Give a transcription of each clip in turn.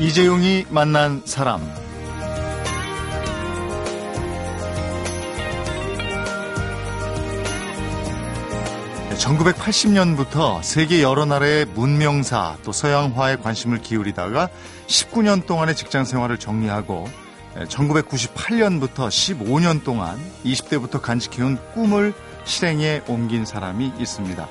이재용이 만난 사람. 1980년부터 세계 여러 나라의 문명사 또 서양화에 관심을 기울이다가 19년 동안의 직장 생활을 정리하고 1998년부터 15년 동안 20대부터 간직해온 꿈을 실행에 옮긴 사람이 있습니다.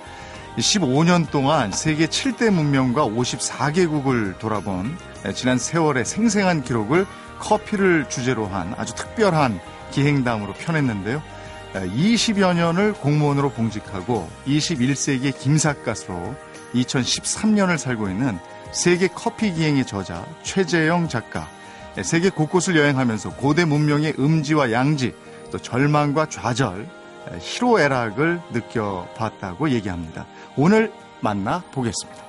15년 동안 세계 7대 문명과 54개국을 돌아본 지난 세월의 생생한 기록을 커피를 주제로 한 아주 특별한 기행담으로 펴냈는데요. 20여 년을 공무원으로 봉직하고 21세기의 김삿갓으로 2013년을 살고 있는 세계 커피 기행의 저자 최재영 작가. 세계 곳곳을 여행하면서 고대 문명의 음지와 양지, 또 절망과 좌절, 희로애락을 느껴봤다고 얘기합니다. 오늘 만나 보겠습니다.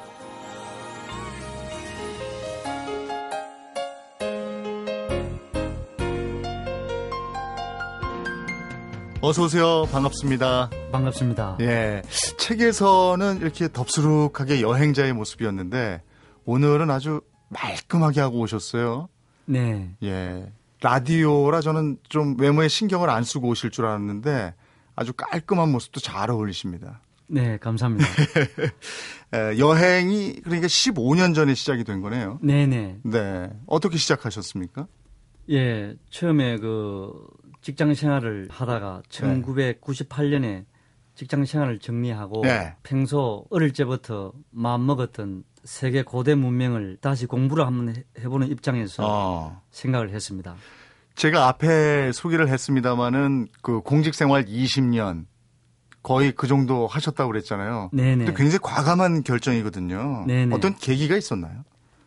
어서 오세요. 반갑습니다. 반갑습니다. 예. 책에서는 이렇게 덥수룩하게 여행자의 모습이었는데 오늘은 아주 말끔하게 하고 오셨어요. 네. 예. 라디오라 저는 좀 외모에 신경을 안 쓰고 오실 줄 알았는데 아주 깔끔한 모습도 잘 어울리십니다. 네, 감사합니다. 여행이 그러니까 15년 전에 시작이 된 거네요. 네네. 네. 어떻게 시작하셨습니까? 예, 처음에 그 직장 생활을 하다가 1998년에 직장 생활을 정리하고 네. 평소 어릴 때부터 마음 먹었던 세계 고대 문명을 다시 공부를 한번 해보는 입장에서 어. 생각을 했습니다. 제가 앞에 소개를 했습니다마는 그 공직 생활 20년 거의 그 정도 하셨다고 그랬잖아요. 네네. 근데 굉장히 과감한 결정이거든요. 네네. 어떤 계기가 있었나요?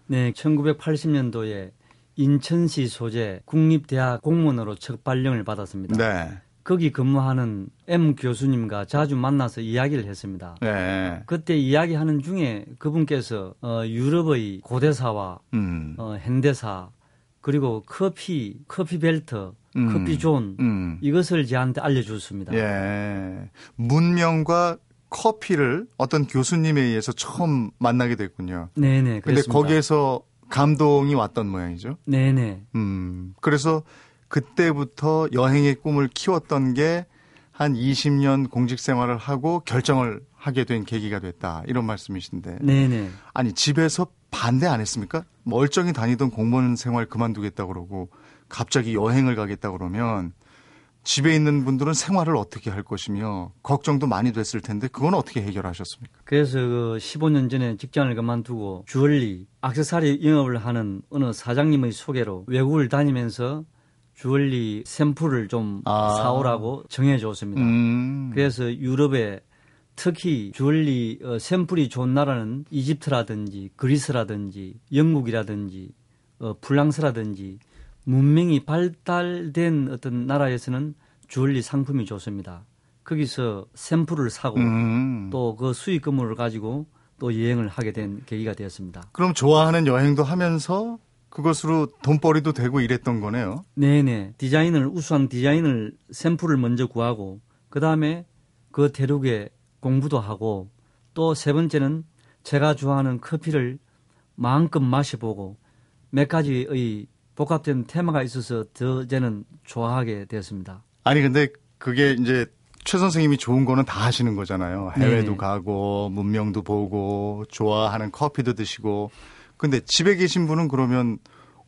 네, 1980년도에 인천시 소재 국립대학 공무원으로 첫 발령을 받았습니다. 네. 거기 근무하는 M 교수님과 자주 만나서 이야기를 했습니다. 네. 그때 이야기하는 중에 그분께서 어, 유럽의 고대사와 음. 어, 현대사 그리고 커피, 커피 벨트, 음. 커피 존 음. 이것을 저한테 알려주었습니다. 예. 문명과 커피를 어떤 교수님에 의해서 처음 만나게 됐군요. 네네. 그런데 거기에서 감동이 왔던 모양이죠. 네네. 음. 그래서 그때부터 여행의 꿈을 키웠던 게 한 20년 공직 생활을 하고 결정을 하게 된 계기가 됐다. 이런 말씀이신데. 네네. 아니, 집에서 반대 안 했습니까? 멀쩡히 다니던 공무원 생활 그만두겠다 그러고 갑자기 여행을 가겠다 그러면 집에 있는 분들은 생활을 어떻게 할 것이며 걱정도 많이 됐을 텐데 그건 어떻게 해결하셨습니까? 그래서 그 15년 전에 직장을 그만두고 주얼리, 악세사리 영업을 하는 어느 사장님의 소개로 외국을 다니면서 주얼리 샘플을 좀 아. 사오라고 정해줬습니다. 음. 그래서 유럽에 특히 주얼리 어, 샘플이 좋은 나라는 이집트라든지 그리스라든지 영국이라든지 어, 프랑스라든지 문명이 발달된 어떤 나라에서는 주얼리 상품이 좋습니다. 거기서 샘플을 사고 음. 또그 수익금을 가지고 또 여행을 하게 된 계기가 되었습니다. 그럼 좋아하는 여행도 하면서 그것으로 돈벌이도 되고 이랬던 거네요. 네네. 디자인을 우수한 디자인을 샘플을 먼저 구하고 그 다음에 그 대륙에 공부도 하고 또 세 번째는 제가 좋아하는 커피를 마음껏 마셔보고 몇 가지의 복합된 테마가 있어서 더 저는 좋아하게 되었습니다. 아니 근데 그게 이제 최 선생님이 좋은 거는 다 하시는 거잖아요. 해외도 네. 가고 문명도 보고 좋아하는 커피도 드시고. 근데 집에 계신 분은 그러면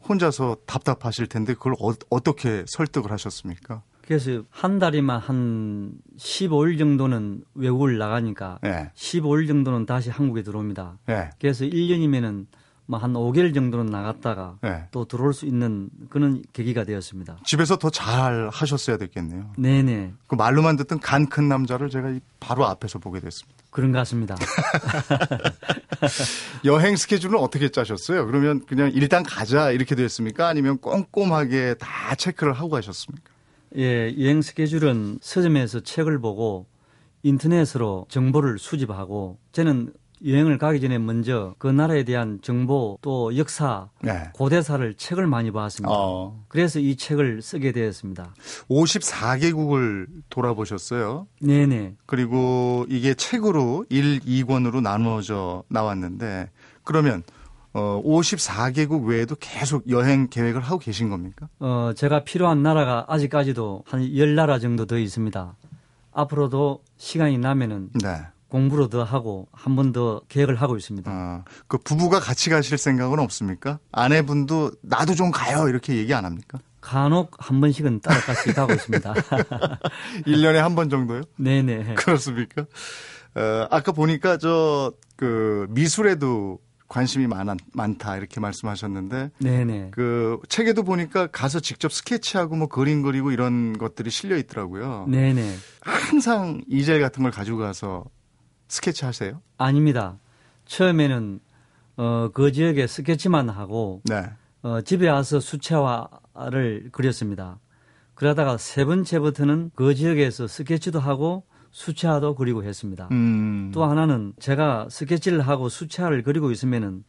혼자서 답답하실 텐데 그걸 어, 떻게 설득을 하셨습니까? 그래서 한 달이면 한 15일 정도는 외국을 나가니까 네. 15일 정도는 다시 한국에 들어옵니다. 네. 그래서 1년이면은 뭐한 5개월 정도는 나갔다가 네. 또 들어올 수 있는 그런 계기가 되었습니다. 집에서 더 잘 하셨어야 됐겠네요. 네네. 그 말로만 듣던 간 큰 남자를 제가 바로 앞에서 보게 됐습니다. 그런 것 같습니다. 여행 스케줄은 어떻게 짜셨어요? 그러면 그냥 일단 가자 이렇게 됐습니까? 아니면 꼼꼼하게 다 체크를 하고 가셨습니까? 예, 여행 스케줄은 서점에서 책을 보고 인터넷으로 정보를 수집하고 저는 여행을 가기 전에 먼저 그 나라에 대한 정보 또 역사, 네. 고대사를 책을 많이 봤습니다. 어. 그래서 이 책을 쓰게 되었습니다. 54개국을 돌아보셨어요. 네네. 그리고 이게 책으로 1, 2권으로 나누어져 나왔는데 그러면 어, 54개국 외에도 계속 여행 계획을 하고 계신 겁니까? 어, 제가 필요한 나라가 아직까지도 한 10나라 정도 더 있습니다. 앞으로도 시간이 나면은 네. 공부를 더 하고 한 번 더 계획을 하고 있습니다. 아, 그 부부가 같이 가실 생각은 없습니까? 아내분도 나도 좀 가요 이렇게 얘기 안 합니까? 간혹 한 번씩은 따라같이 가고 있습니다. 1년에 한 번 정도요? 네네. 그렇습니까? 어, 아까 보니까 저 그 미술에도 관심이 많, 많다 이렇게 말씀하셨는데 네네. 그 책에도 보니까 가서 직접 스케치하고 뭐 그림 그리고 이런 것들이 실려 있더라고요. 네네. 항상 이젤 같은 걸 가지고 가서 스케치 하세요? 아닙니다. 처음에는 어, 그 지역에 스케치만 하고 네. 어, 집에 와서 수채화를 그렸습니다. 그러다가 세 번째부터는 그 지역에서 스케치도 하고 수채화도 그리고 했습니다. 음. 또 하나는 제가 스케치를 하고 수채화를 그리고 있으면은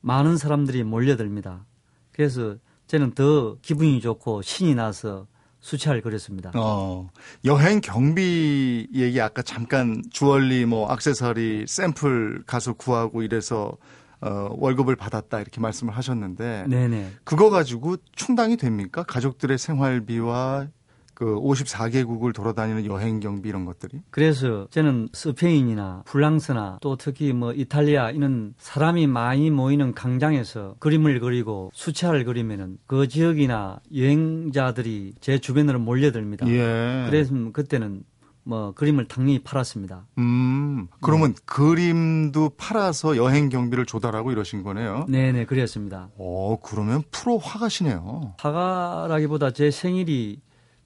많은 사람들이 몰려듭니다. 그래서 저는 더 기분이 좋고 신이 나서 수채화를 그렸습니다. 어, 여행 경비 얘기 아까 잠깐 주얼리 뭐 액세서리 샘플 가서 구하고 이래서 어, 월급을 받았다 이렇게 말씀을 하셨는데 네네. 그거 가지고 충당이 됩니까? 가족들의 생활비와 그 54개국을 돌아다니는 여행 경비 이런 것들이? 그래서 저는 스페인이나 프랑스나 또 특히 뭐 이탈리아 이런 사람이 많이 모이는 광장에서 그림을 그리고 수채화를 그리면은 그 지역이나 여행자들이 제 주변으로 몰려듭니다. 예. 그래서 그때는 뭐 그림을 당연히 팔았습니다. 음, 그러면 그림도 팔아서 여행 경비를 조달하고 이러신 거네요. 네 네 그랬습니다. 어, 그러면 프로 화가시네요. 화가라기보다 제 생일이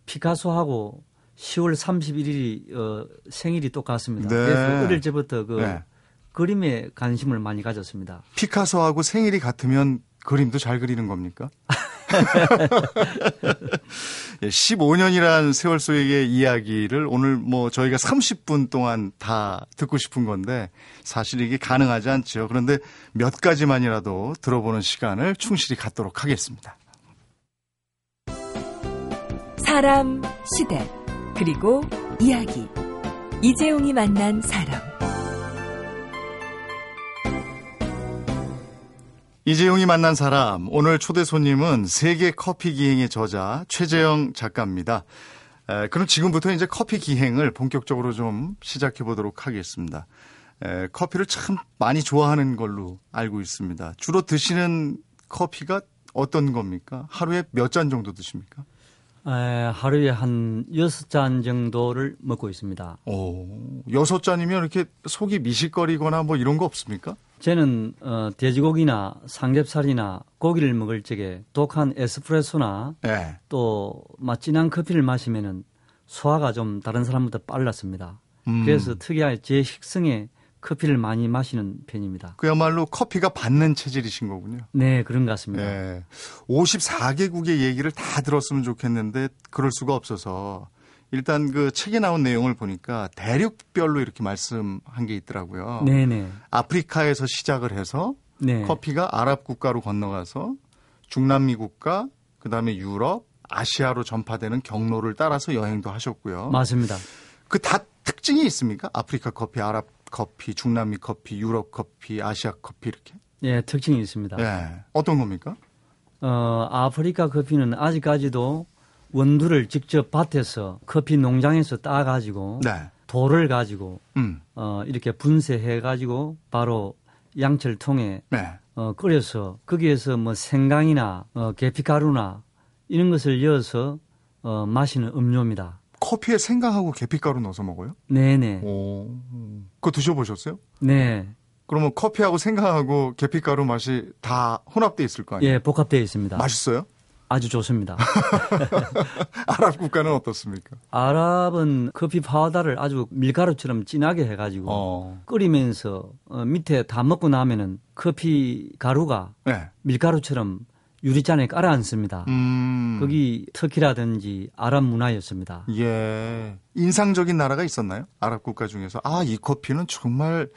피카소하고 10월 31일이 어, 생일이 똑같습니다. 네. 그래서 어릴 때부터 그 네. 그림에 관심을 많이 가졌습니다. 피카소하고 생일이 같으면 그림도 잘 그리는 겁니까? 예, 15년이란 세월 속의 이야기를 오늘 뭐 저희가 30분 동안 다 듣고 싶은 건데 사실 이게 가능하지 않죠. 그런데 몇 가지만이라도 들어보는 시간을 충실히 갖도록 하겠습니다. 사람, 시대, 그리고 이야기. 이재용이 만난 사람. 이재용이 만난 사람 오늘 초대 손님은 세계 커피 기행의 저자 최재영 작가입니다. 에, 그럼 지금부터 이제 커피 기행을 본격적으로 좀 시작해 보도록 하겠습니다. 에, 커피를 참 많이 좋아하는 걸로 알고 있습니다. 주로 드시는 커피가 어떤 겁니까? 하루에 몇 잔 정도 드십니까? 에, 하루에 한 여섯 잔 정도를 먹고 있습니다. 오, 여섯 잔이면 이렇게 속이 미식거리거나 뭐 이런 거 없습니까? 저는 어, 돼지고기나 삼겹살이나 고기를 먹을 적에 독한 에스프레소나 네. 또 맛진한 커피를 마시면은 소화가 좀 다른 사람보다 빨랐습니다. 음. 그래서 특이하게 제 식성에 커피를 많이 마시는 편입니다. 그야말로 커피가 받는 체질이신 거군요. 네, 그런 것 같습니다. 네. 54개국의 얘기를 다 들었으면 좋겠는데 그럴 수가 없어서 일단 그 책에 나온 내용을 보니까 대륙별로 이렇게 말씀한 게 있더라고요. 네네. 아프리카에서 시작을 해서 네. 커피가 아랍 국가로 건너가서 중남미 국가, 그 다음에 유럽, 아시아로 전파되는 경로를 따라서 여행도 하셨고요. 맞습니다. 그 다 특징이 있습니까? 아프리카 커피, 아랍 커피, 중남미 커피, 유럽 커피, 아시아 커피 이렇게. 예, 특징이 있습니다. 예. 어떤 겁니까? 어, 아프리카 커피는 아직까지도 원두를 직접 밭에서 커피 농장에서 따 가지고 네. 돌을 가지고 음. 어, 이렇게 분쇄해 가지고 바로 양철 통에 네. 어, 끓여서 거기에서 뭐 생강이나 어, 계피가루나 이런 것을 넣어서 어, 마시는 음료입니다. 커피에 생강하고 계피가루 넣어서 먹어요? 네네. 오. 그거 드셔보셨어요? 네. 그러면 커피하고 생강하고 계피가루 맛이 다 혼합돼 있을 거 아니에요? 예, 복합되어 있습니다. 맛있어요? 아주 좋습니다. 아랍 국가는 어떻습니까? 아랍은 커피 파우더를 아주 밀가루처럼 진하게 해가지고 어. 끓이면서 어, 밑에 다 먹고 나면은 커피 가루가 네. 밀가루처럼 유리잔에 깔아 앉습니다. 음. 거기 터키라든지 아랍 문화였습니다. 예. 인상적인 나라가 있었나요? 아랍 국가 중에서 아, 이 커피는 정말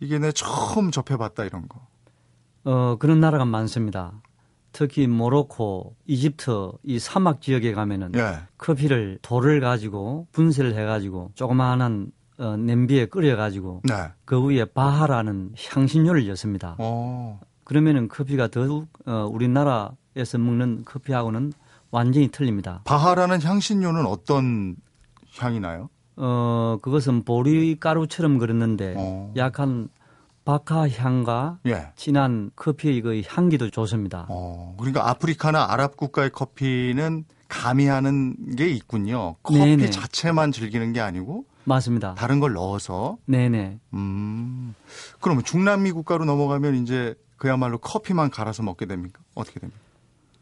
이게 내 처음 접해 봤다 이런 거. 어, 그런 나라가 많습니다. 특히 모로코, 이집트 이 사막 지역에 가면은 예. 커피를 돌을 가지고 분쇄를 해 가지고 조그마한 어, 냄비에 끓여 가지고 네. 그 위에 바하라는 향신료를 넣습니다. 어. 그러면은 커피가 더욱 어, 우리나라에서 먹는 커피하고는 완전히 틀립니다. 바하라는 향신료는 어떤 향이 나요? 어, 그것은 보리가루처럼 그렸는데 어. 약한 바카 향과 예. 진한 커피의 그 향기도 좋습니다. 어, 그러니까 아프리카나 아랍 국가의 커피는 가미하는 게 있군요. 커피 네네. 자체만 즐기는 게 아니고 맞습니다. 다른 걸 넣어서 네네. 음. 그러면 중남미 국가로 넘어가면 이제 그야말로 커피만 갈아서 먹게 됩니까? 어떻게 됩니까?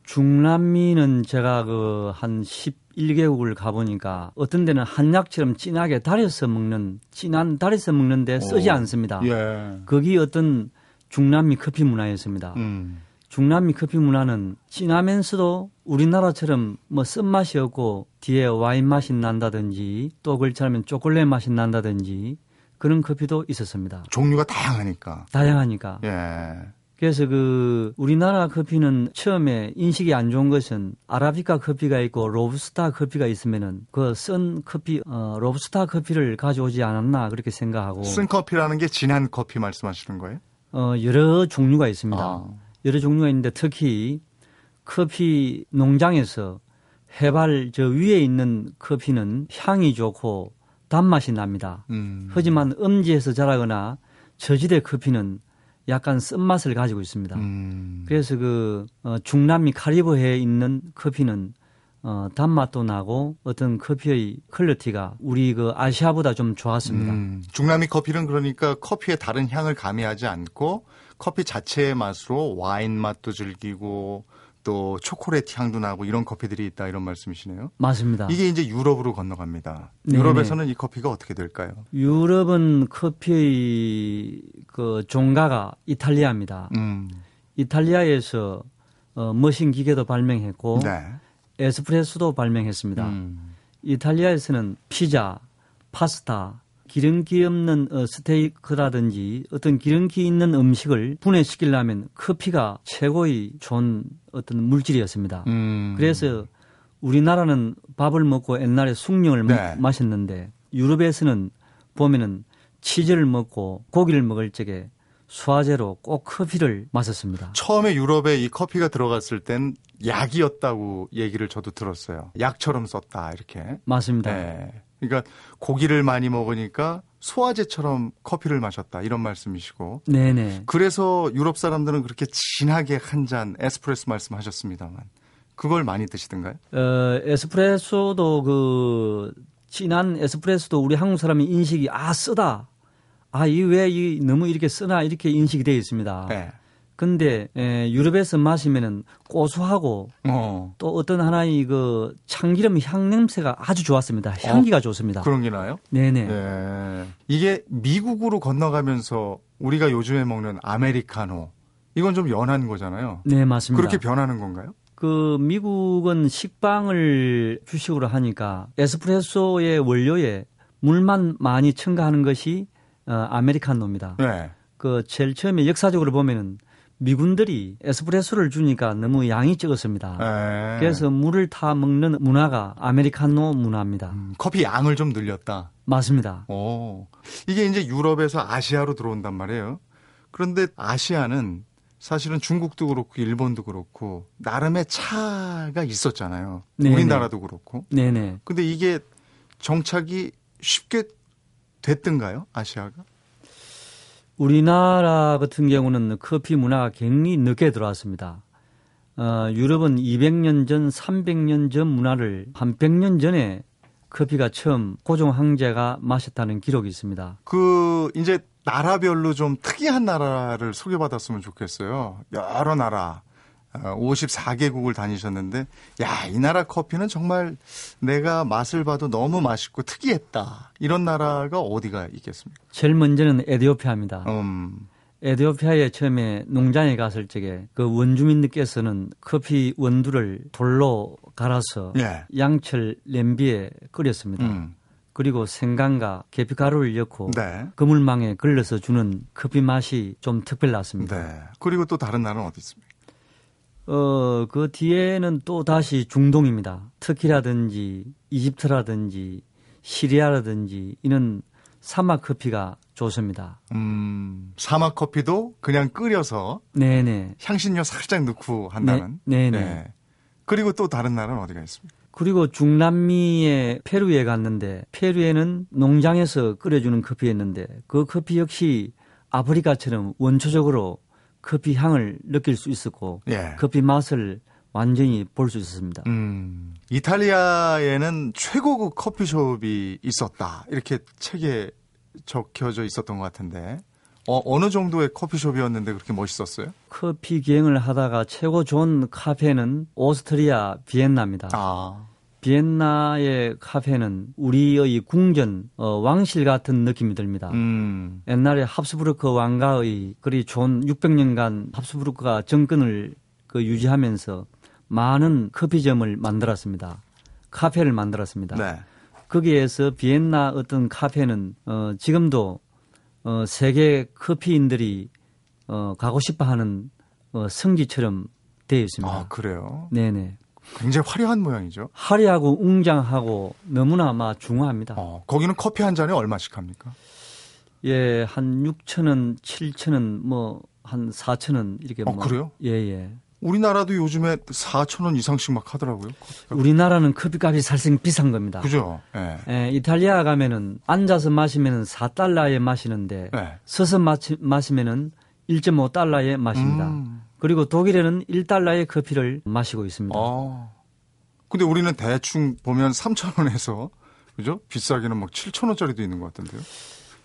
중남미는 제가 그 한 11개국을 가보니까 어떤 데는 한약처럼 진하게 달여서 먹는 진한 달여서 먹는데 쓰지 오. 않습니다. 예. 거기 어떤 중남미 커피 문화였습니다. 음. 중남미 커피 문화는 진하면서도 우리나라처럼 뭐 쓴맛이 없고 뒤에 와인 맛이 난다든지 또 그렇지 않으면 초콜릿 맛이 난다든지 그런 커피도 있었습니다. 종류가 다양하니까. 다양하니까. 예. 그래서 그 우리나라 커피는 처음에 인식이 안 좋은 것은 아라비카 커피가 있고 로부스타 커피가 있으면은 그 쓴 커피 어 로부스타 커피를 가져오지 않았나 그렇게 생각하고 쓴 커피라는 게 진한 커피 말씀하시는 거예요? 어 여러 종류가 있습니다. 아. 여러 종류가 있는데 특히 커피 농장에서 해발 저 위에 있는 커피는 향이 좋고 단맛이 납니다. 음. 하지만 음지에서 자라거나 저지대 커피는 약간 쓴맛을 가지고 있습니다. 음. 그래서 그 어, 중남미 카리브해에 있는 커피는 어, 단맛도 나고 어떤 커피의 quality가 우리 그 아시아보다 좀 좋았습니다. 음. 중남미 커피는 그러니까 커피의 다른 향을 가미하지 않고 커피 자체의 맛으로 와인 맛도 즐기고 또 초콜릿 향도 나고 이런 커피들이 있다 이런 말씀이시네요. 맞습니다. 이게 이제 유럽으로 건너갑니다. 유럽에서는 이 커피가 어떻게 될까요? 유럽은 커피의 그 종가가 이탈리아입니다. 음. 이탈리아에서 어, 머신 기계도 발명했고 네. 에스프레소도 발명했습니다. 음. 이탈리아에서는 피자, 파스타, 기름기 없는 어, 스테이크라든지 어떤 기름기 있는 음식을 분해시키려면 커피가 최고의 좋은 어떤 물질이었습니다. 음. 그래서 우리나라는 밥을 먹고 옛날에 숭늉을 네. 마- 마셨는데 유럽에서는 보면은 치즈를 먹고 고기를 먹을 적에 수화제로 꼭 커피를 마셨습니다. 처음에 유럽에 이 커피가 들어갔을 땐 약이었다고 얘기를 저도 들었어요. 약처럼 썼다 이렇게. 맞습니다. 네. 그러니까 고기를 많이 먹으니까 소화제처럼 커피를 마셨다 이런 말씀이시고 네네. 그래서 유럽 사람들은 그렇게 진하게 한 잔 에스프레소 말씀하셨습니다만 그걸 많이 드시던가요? 어, 에스프레소도 그 진한 에스프레소도 우리 한국 사람의 인식이 아 쓰다. 아, 이왜이 너무 이렇게 쓰나 이렇게 인식이 되어 있습니다. 네. 근데 에, 유럽에서 마시면은 고소하고 어. 또 어떤 하나의 그 참기름 향 냄새가 아주 좋았습니다. 향기가 좋습니다. 그런 게 나요? 네네. 네. 이게 미국으로 건너가면서 우리가 요즘에 먹는 아메리카노 이건 좀 연한 거잖아요. 네, 맞습니다. 그렇게 변하는 건가요? 그 미국은 식빵을 주식으로 하니까 에스프레소의 원료에 물만 많이 첨가하는 것이 어, 아메리카노입니다. 네. 그 제일 처음에 역사적으로 보면은 미군들이 에스프레소를 주니까 너무 양이 적었습니다. 네. 그래서 물을 타 먹는 문화가 아메리카노 문화입니다. 음, 커피 양을 좀 늘렸다. 맞습니다. 오. 이게 이제 유럽에서 아시아로 들어온단 말이에요. 그런데 아시아는 사실은 중국도 그렇고 일본도 그렇고 나름의 차가 있었잖아요. 네네. 우리나라도 그렇고. 네네. 근데 이게 정착이 쉽게 됐던가요? 아시아가? 우리나라 같은 경우는 커피 문화가 굉장히 늦게 들어왔습니다. 어, 유럽은 200년 전, 300년 전 문화를 한 100년 전에 커피가 처음 고종 황제가 마셨다는 기록이 있습니다. 그 이제 나라별로 좀 특이한 나라를 소개받았으면 좋겠어요. 여러 나라. 54개국을 다니셨는데 야, 이 나라 커피는 정말 내가 맛을 봐도 너무 맛있고 특이했다. 이런 나라가 어디가 있겠습니까? 제일 먼저는 에디오피아입니다. 음. 에디오피아에 처음에 농장에 갔을 적에 그 원주민들께서는 커피 원두를 돌로 갈아서 예. 양철 냄비에 끓였습니다. 음. 그리고 생강과 계피가루를 넣고 네. 그물망에 걸러서 주는 커피 맛이 좀 특별났습니다. 네. 그리고 또 다른 나라는 어디 있습니까? 어, 그 뒤에는 또 다시 중동입니다. 터키라든지 이집트라든지 시리아라든지 이런 사막 커피가 좋습니다. 음, 사막 커피도 그냥 끓여서 네네. 향신료 살짝 넣고 한다는. 네, 네네. 네. 그리고 또 다른 나라는 어디가 있습니까? 그리고 중남미의 페루에 갔는데 페루에는 농장에서 끓여주는 커피였는데 그 커피 역시 아프리카처럼 원초적으로 커피 향을 느낄 수 있었고 예. 커피 맛을 완전히 볼 수 있었습니다. 음, 이탈리아에는 최고급 커피숍이 있었다 이렇게 책에 적혀져 있었던 것 같은데 어, 어느 정도의 커피숍이었는데 그렇게 멋있었어요? 커피 기행을 하다가 최고 좋은 카페는 오스트리아 비엔나입니다. 아. 비엔나의 카페는 우리의 궁전 어, 왕실 같은 느낌이 듭니다. 음. 옛날에 합스부르크 왕가의 그리 좋은 600년간 합스부르크가 정권을 그 유지하면서 많은 커피점을 만들었습니다. 카페를 만들었습니다. 네. 거기에서 비엔나 어떤 카페는 어, 지금도 어, 세계 커피인들이 어, 가고 싶어하는 어, 성지처럼 되어 있습니다. 아 그래요? 네네. 굉장히 화려한 모양이죠. 화려하고 웅장하고 너무나 아마 중요합니다. 어, 거기는 커피 한 잔에 얼마씩 합니까? 예, 한 6천 원, 7천 원, 뭐 한 4천 원 이렇게. 어, 뭐. 그래요? 예, 예. 우리나라도 요즘에 4천 원 이상씩 막 하더라고요. 커피값. 우리나라는 커피값이 살생 비싼 겁니다. 그죠? 예. 예 이탈리아 가면은 앉아서 마시면은 4달러에 마시는데 예. 서서 마시, 마시면은 1.5달러에 마십니다. 음. 그리고 독일에는 1달러의 커피를 마시고 있습니다. 아. 근데 우리는 대충 보면 3천 원에서 그죠? 비싸게는 막 7천 원짜리도 있는 것 같은데요.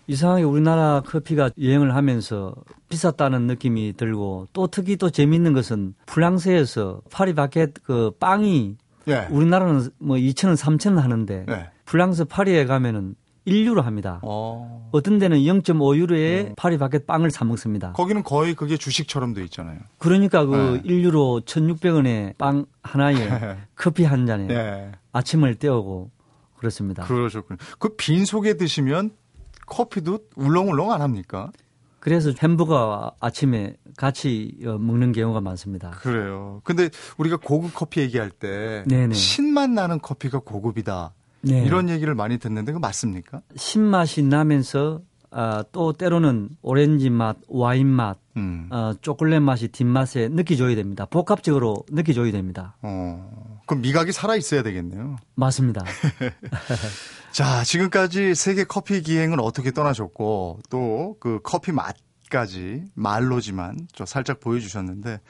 이상하게 우리나라 커피가 유행을 하면서 비쌌다는 느낌이 들고 또 특히 또 재미있는 것은 프랑스에서 파리바켓 그 빵이 예. 우리나라는 뭐 2,000원, 3,000원 하는데 예. 프랑스 파리에 가면은 1유로 합니다. 어. 떤 데는 0.5유로에 어. 파리 바켓 빵을 사 먹습니다. 거기는 거의 그게 주식처럼 돼 있잖아요. 그러니까 그 예. 1유로 1,600원에 빵 하나에 커피 한 잔에 예. 아침을 때우고 그렇습니다. 그러셨군요. 그 빈속에 드시면 커피도 울렁울렁 안 합니까? 그래서 햄버거 아침에 같이 어, 먹는 경우가 많습니다. 그래요. 근데 우리가 고급 커피 얘기할 때 네네. 신맛 나는 커피가 고급이다. 네. 이런 얘기를 많이 듣는데 그 맞습니까? 신맛이 나면서 아, 또 때로는 오렌지 맛, 와인 맛, 음. 어, 초콜릿 맛이 뒷맛에 느껴줘야 됩니다. 복합적으로 느껴줘야 됩니다. 어, 그럼 미각이 살아 있어야 되겠네요. 맞습니다. 자, 지금까지 세계 커피 기행을 어떻게 떠나셨고 또 그 커피 맛 까지 말로지만 좀 살짝 보여주셨는데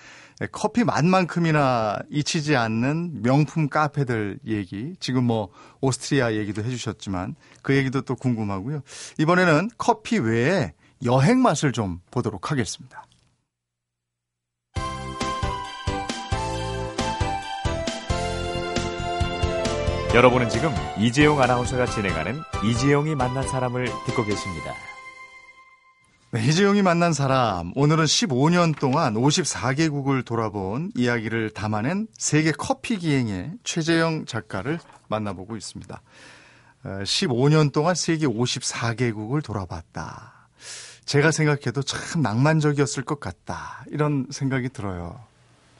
예, 커피 맛만큼이나 잊히지 않는 명품 카페들 얘기, 지금 뭐 오스트리아 얘기도 해주셨지만 그 얘기도 또 궁금하고요. 이번에는 커피 외에 여행 맛을 좀 보도록 하겠습니다. 여러분은 지금 이재용 아나운서가 진행하는 이재용이 만난 사람을 듣고 계십니다. 네, 이재용이 만난 사람. 오늘은 15년 동안 54개국을 돌아본 이야기를 담아낸 세계 커피 기행의 최재영 작가를 만나보고 있습니다. 15년 어, 동안 세계 54개국을 돌아봤다. 제가 생각해도 참 낭만적이었을 것 같다. 이런 생각이 들어요.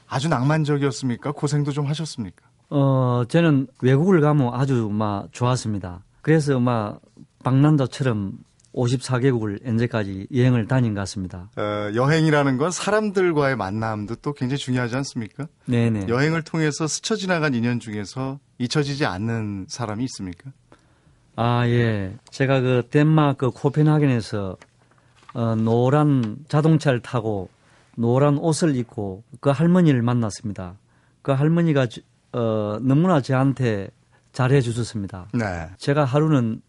아주 낭만적이었습니까? 고생도 좀 하셨습니까? 어, 저는 외국을 가면 아주 막 좋았습니다. 그래서 막 박난도처럼 54개국을 현재까지 여행을 다닌 것 같습니다. 어, 여행이라는 건 사람들과의 만남도 또 굉장히 중요하지 않습니까? 네네. 여행을 통해서 스쳐 지나간 인연 중에서 잊혀지지 않는 사람이 있습니까? 아, 예. 제가 그 덴마크 코펜하겐에서 어, 노란 자동차를 타고 노란 옷을 입고 그 할머니를 만났습니다. 그 할머니가 어, 너무나 저한테 잘해 주셨습니다. 네. 제가 하루는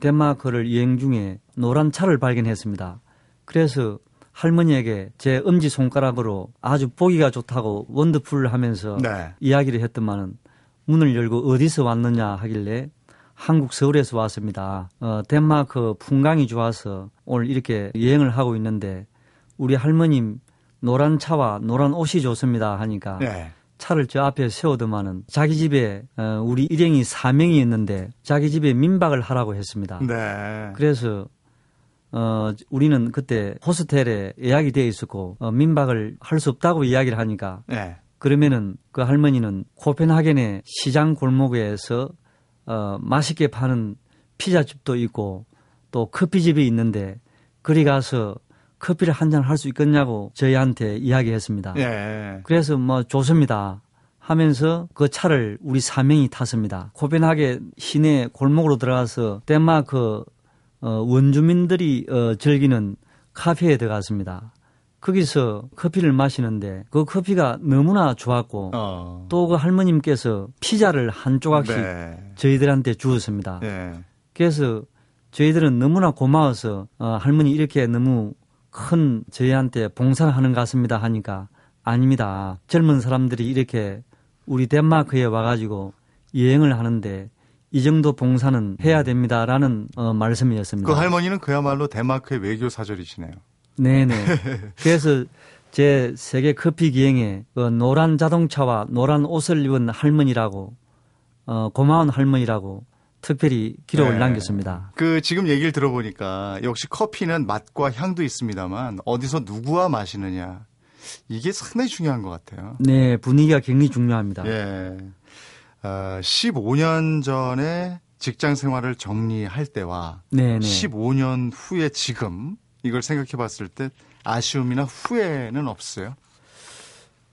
덴마크를 여행 중에 노란 차를 발견했습니다. 그래서 할머니에게 제 엄지 손가락으로 아주 보기가 좋다고 원더풀 하면서 네. 이야기를 했더만은 문을 열고 어디서 왔느냐 하길래 한국 서울에서 왔습니다. 어, 덴마크 풍광이 좋아서 오늘 이렇게 여행을 하고 있는데 우리 할머님 노란 차와 노란 옷이 좋습니다 하니까 네. 차를 저 앞에 세우더만은 자기 집에 어, 우리 일행이 사명이 있는데 자기 집에 민박을 하라고 했습니다. 네. 그래서 어, 우리는 그때 호스텔에 예약이 되어 있었고 어, 민박을 할 수 없다고 이야기를 하니까 네. 그러면은 그 할머니는 코펜하겐의 시장 골목에서 어, 맛있게 파는 피자집도 있고 또 커피집이 있는데 그리 가서 커피를 한 잔 할 수 있겠냐고 저희한테 이야기했습니다. 예. 그래서 뭐 좋습니다. 하면서 그 차를 우리 사명이 탔습니다. 코펜하게 시내 골목으로 들어가서 덴마크 어, 원주민들이 어, 즐기는 카페에 들어갔습니다. 거기서 커피를 마시는데 그 커피가 너무나 좋았고 어. 또그 할머님께서 피자를 한 조각씩 네. 저희들한테 주었습니다. 예. 그래서 저희들은 너무나 고마워서 어, 할머니 이렇게 너무 큰 저희한테 봉사를 하는 것 같습니다 하니까 아닙니다. 젊은 사람들이 이렇게 우리 덴마크에 와가지고 여행을 하는데 이 정도 봉사는 해야 됩니다라는 어, 말씀이었습니다. 그 할머니는 그야말로 덴마크의 외교 사절이시네요. 네네. 그래서 제 세계 커피 기행에 그 노란 자동차와 노란 옷을 입은 할머니라고 어, 고마운 할머니라고 특별히 기록을 네. 남겼습니다. 그 지금 얘기를 들어보니까 역시 커피는 맛과 향도 있습니다만 어디서 누구와 마시느냐 이게 상당히 중요한 것 같아요. 네, 분위기가 굉장히 중요합니다. 예. 어, 15년 전에 직장 생활을 정리할 때와 네네. 15년 후에 지금 이걸 생각해 봤을 때 아쉬움이나 후회는 없어요.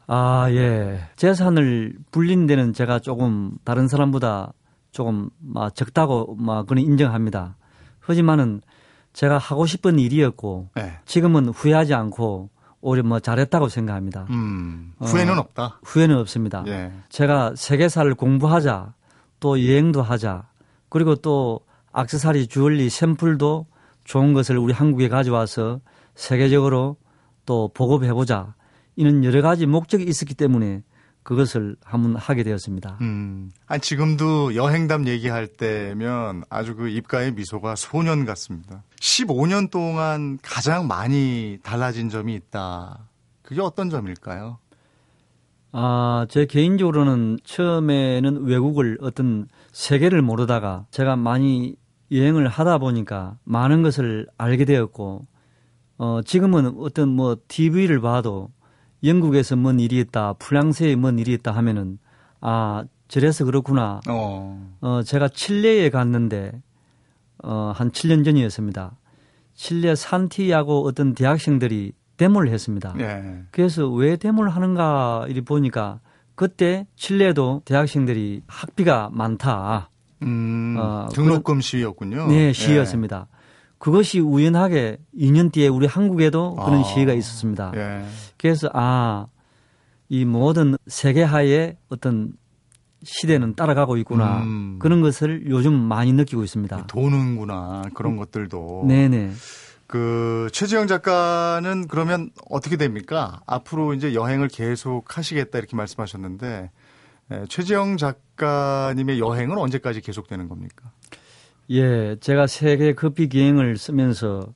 아, 예. 재산을 불린 데는 제가 조금 다른 사람보다 조금 막 적다고 막 그는 인정합니다. 하지만은 제가 하고 싶은 일이었고 네. 지금은 후회하지 않고 오히려 뭐 잘했다고 생각합니다. 음, 후회는 어. 없다. 후회는 없습니다. 예. 제가 세계사를 공부하자, 또 여행도 하자, 그리고 또 악세사리 주얼리 샘플도 좋은 것을 우리 한국에 가져와서 세계적으로 또 보급해보자. 이런 여러 가지 목적이 있었기 때문에 그것을 한번 하게 되었습니다. 음. 아니, 지금도 여행담 얘기할 때면 아주 그 입가의 미소가 소년 같습니다. 15년 동안 가장 많이 달라진 점이 있다. 그게 어떤 점일까요? 아, 제 개인적으로는 처음에는 외국을 어떤 세계를 모르다가 제가 많이 여행을 하다 보니까 많은 것을 알게 되었고, 어, 지금은 어떤 뭐 TV를 봐도 영국에서 뭔 일이 있다, 프랑스에 뭔 일이 있다 하면은, 아, 저래서 그렇구나. 어. 어, 제가 칠레에 갔는데, 어, 한 7년 전이었습니다. 칠레 산티아고 어떤 대학생들이 데모를 했습니다. 예. 그래서 왜 데모를 하는가 이리 보니까 그때 칠레도 대학생들이 학비가 많다. 음. 어, 등록금 시위였군요. 네, 시위였습니다. 그것이 우연하게 2년 뒤에 우리 한국에도 그런 아. 시위가 있었습니다. 예. 예. 그래서 아, 이 모든 세계화의 어떤 시대는 따라가고 있구나. 음. 그런 것을 요즘 많이 느끼고 있습니다. 도는구나. 그런 것들도. 네네. 그 최지영 작가는 그러면 어떻게 됩니까? 앞으로 이제 여행을 계속 하시겠다 이렇게 말씀하셨는데 에, 최지영 작가님의 여행은 언제까지 계속되는 겁니까? 예, 제가 세계 커피 기행을 쓰면서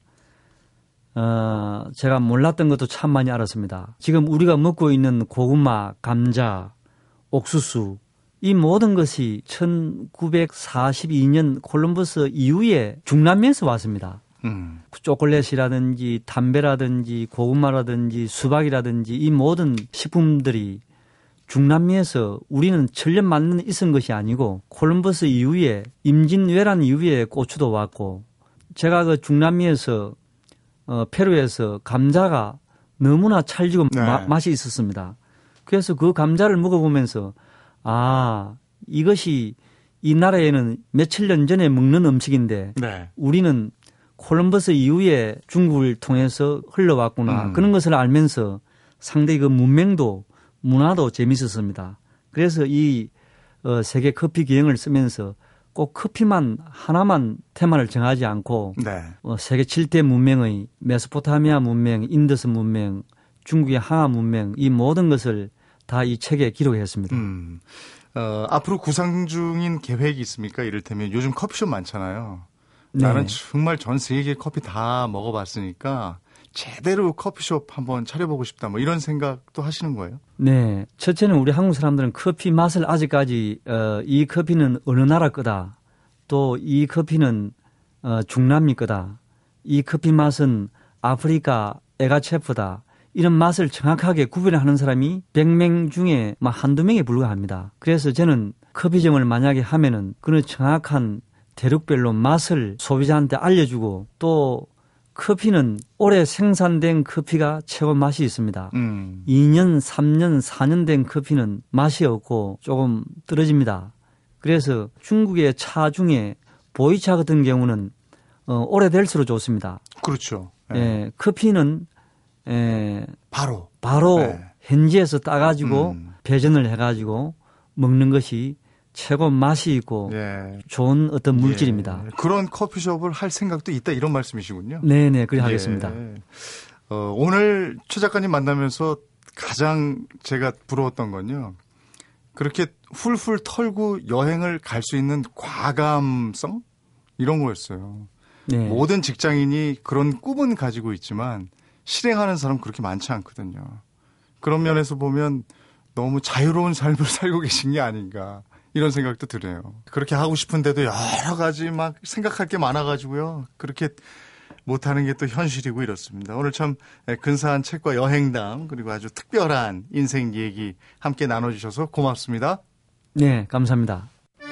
어, 제가 몰랐던 것도 참 많이 알았습니다. 지금 우리가 먹고 있는 고구마, 감자, 옥수수 이 모든 것이 1942년 콜럼버스 이후에 중남미에서 왔습니다. 음. 초콜릿이라든지 담배라든지 고구마라든지 수박이라든지 이 모든 식품들이 중남미에서 우리는 천년 만년 있은 것이 아니고 콜럼버스 이후에 임진왜란 이후에 고추도 왔고 제가 그 중남미에서 어, 페루에서 감자가 너무나 찰지고 네. 마- 맛이 있었습니다. 그래서 그 감자를 먹어보면서 아 이것이 이 나라에는 며칠 년 전에 먹는 음식인데 네. 우리는 콜럼버스 이후에 중국을 통해서 흘러왔구나. 음. 그런 것을 알면서 상당히 그 문명도 문화도 재밌었습니다. 그래서 이 어, 세계 커피 기행을 쓰면서 꼭 커피만 하나만 테마를 정하지 않고 네. 어, 세계 7대 문명의 메소포타미아 문명, 인더스 문명, 중국의 황하 문명 이 모든 것을 다 이 책에 기록했습니다. 음. 어, 앞으로 구상 중인 계획이 있습니까? 이를테면 요즘 커피숍 많잖아요. 네. 나는 정말 전 세계 커피 다 먹어봤으니까 제대로 커피숍 한번 차려보고 싶다. 뭐 이런 생각도 하시는 거예요? 네. 첫째는 우리 한국 사람들은 커피 맛을 아직까지 어, 이 커피는 어느 나라 거다. 또 이 커피는 어, 중남미 거다. 이 커피 맛은 아프리카 에가체프다. 이런 맛을 정확하게 구별하는 사람이 100명 중에 막 한두 명에 불과합니다. 그래서 저는 커피점을 만약에 하면은 그런 정확한 대륙별로 맛을 소비자한테 알려주고 또 커피는 올해 생산된 커피가 최고 맛이 있습니다. 음. 2년, 3년, 4년 된 커피는 맛이 없고 조금 떨어집니다. 그래서 중국의 차 중에 보이차 같은 경우는 어, 오래될수록 좋습니다. 그렇죠. 예. 예, 커피는 예, 바로. 바로 네. 현지에서 따가지고 음. 배전을 해가지고 먹는 것이 최고 맛이 있고 예. 좋은 어떤 물질입니다. 예. 그런 커피숍을 할 생각도 있다 이런 말씀이시군요. 네네, 그래 예. 하겠습니다. 어, 오늘 최 작가님 만나면서 가장 제가 부러웠던 건요. 그렇게 훌훌 털고 여행을 갈 수 있는 과감성 이런 거였어요. 네. 모든 직장인이 그런 꿈은 가지고 있지만 실행하는 사람 은 그렇게 많지 않거든요. 그런 면에서 보면 너무 자유로운 삶을 살고 계신 게 아닌가 이런 생각도 들어요. 그렇게 하고 싶은데도 여러 가지 막 생각할 게 많아가지고요. 그렇게 못하는 게 또 현실이고 이렇습니다. 오늘 참 근사한 책과 여행담 그리고 아주 특별한 인생 얘기 함께 나눠주셔서 고맙습니다. 네, 감사합니다.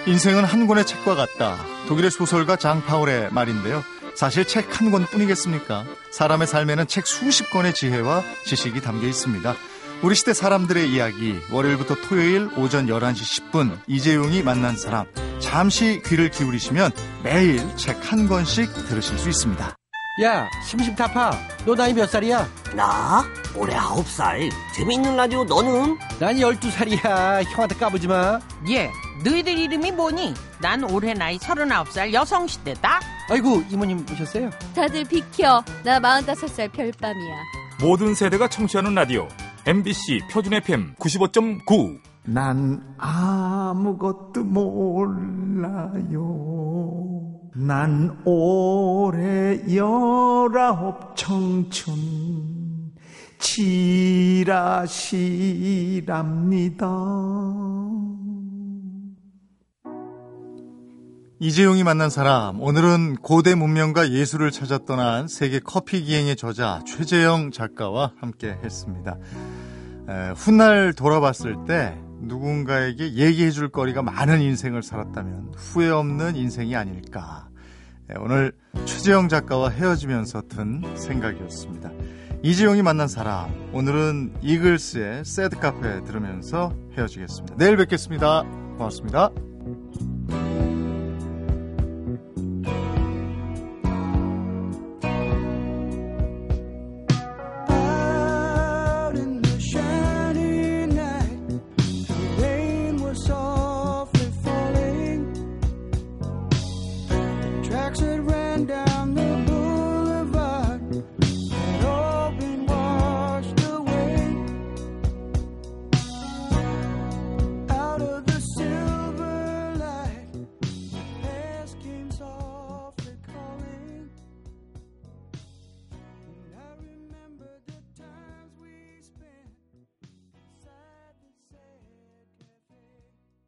인생은 한 권의 책과 같다. 독일의 소설가 장 파울의 말인데요. 사실 책 한 권뿐이겠습니까? 사람의 삶에는 책 수십 권의 지혜와 지식이 담겨 있습니다. 우리 시대 사람들의 이야기 월요일부터 토요일 오전 11시 10분 이재용이 만난 사람 잠시 귀를 기울이시면 매일 책 한 권씩 들으실 수 있습니다. 야, 심심타파. 너 나이 몇 살이야? 나? 올해 아홉 살. 재미있는 라디오 너는? 난 열두 살이야. 형한테 까부지 마. 예, 너희들 이름이 뭐니? 난 올해 나이 서른아홉 살 여성시대다. 아이고, 이모님 오셨어요? 다들 비켜. 나 45살 별밤이야. 모든 세대가 청취하는 라디오 MBC 표준 FM 95.9 난 아무것도 몰라요. 난 올해 열아홉 청춘 지라시랍니다. 이재용이 만난 사람 오늘은 고대 문명과 예술을 찾아 떠난 세계 커피 기행의 저자 최재영 작가와 함께 했습니다. 에, 훗날 돌아봤을 때 누군가에게 얘기해 줄 거리가 많은 인생을 살았다면 후회 없는 인생이 아닐까. 에, 오늘 최재영 작가와 헤어지면서 든 생각이었습니다. 이재용이 만난 사람 오늘은 이글스의 새드 카페 들으면서 헤어지겠습니다. 내일 뵙겠습니다. 고맙습니다.